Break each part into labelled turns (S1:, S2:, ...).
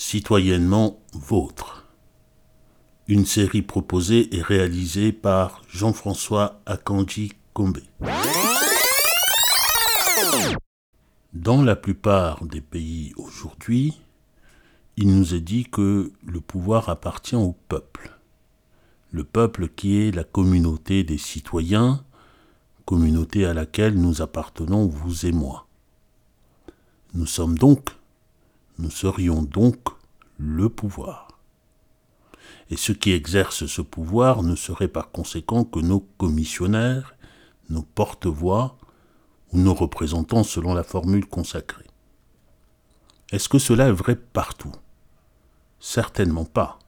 S1: Citoyennement vôtre. Une série proposée et réalisée par Jean-François Akanji Kombe. Dans la plupart des pays aujourd'hui, il nous est dit que le pouvoir appartient au peuple. Le peuple qui est la communauté des citoyens, communauté à laquelle nous appartenons, vous et moi. Nous sommes donc nous serions donc le pouvoir. Et ceux qui exercent ce pouvoir ne seraient par conséquent que nos commissionnaires, nos porte-voix ou nos représentants selon la formule consacrée. Est-ce que cela est vrai partout? Certainement pas.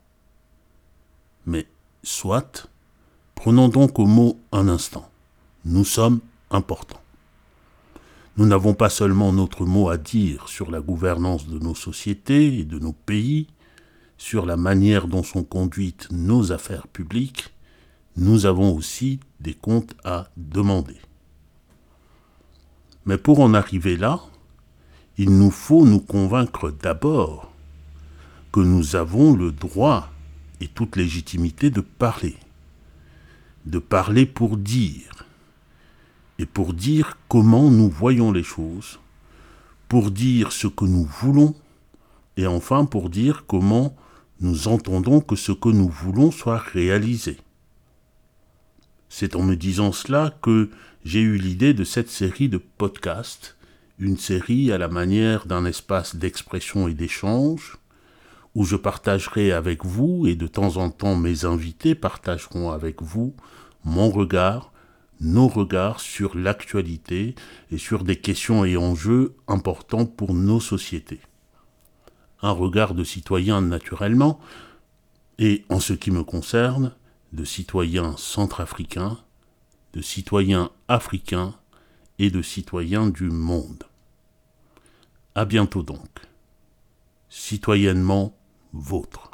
S1: Mais soit, prenons donc au mot un instant. Nous sommes importants. Nous n'avons pas seulement notre mot à dire sur la gouvernance de nos sociétés et de nos pays, sur la manière dont sont conduites nos affaires publiques, nous avons aussi des comptes à demander. Mais pour en arriver là, il nous faut nous convaincre d'abord que nous avons le droit et toute légitimité de parler, de parler pour dire, et pour dire comment nous voyons les choses, pour dire ce que nous voulons, et enfin pour dire comment nous entendons que ce que nous voulons soit réalisé. C'est en me disant cela que j'ai eu l'idée de cette série de podcasts, une série à la manière d'un espace d'expression et d'échange, où je partagerai avec vous, et de temps en temps mes invités partageront avec vous, mon regard nos regards sur l'actualité et sur des questions et enjeux importants pour nos sociétés. Un regard de citoyen naturellement, et en ce qui me concerne, de citoyen centrafricain, de citoyen africain et de citoyen du monde. À bientôt donc. Citoyennement vôtre.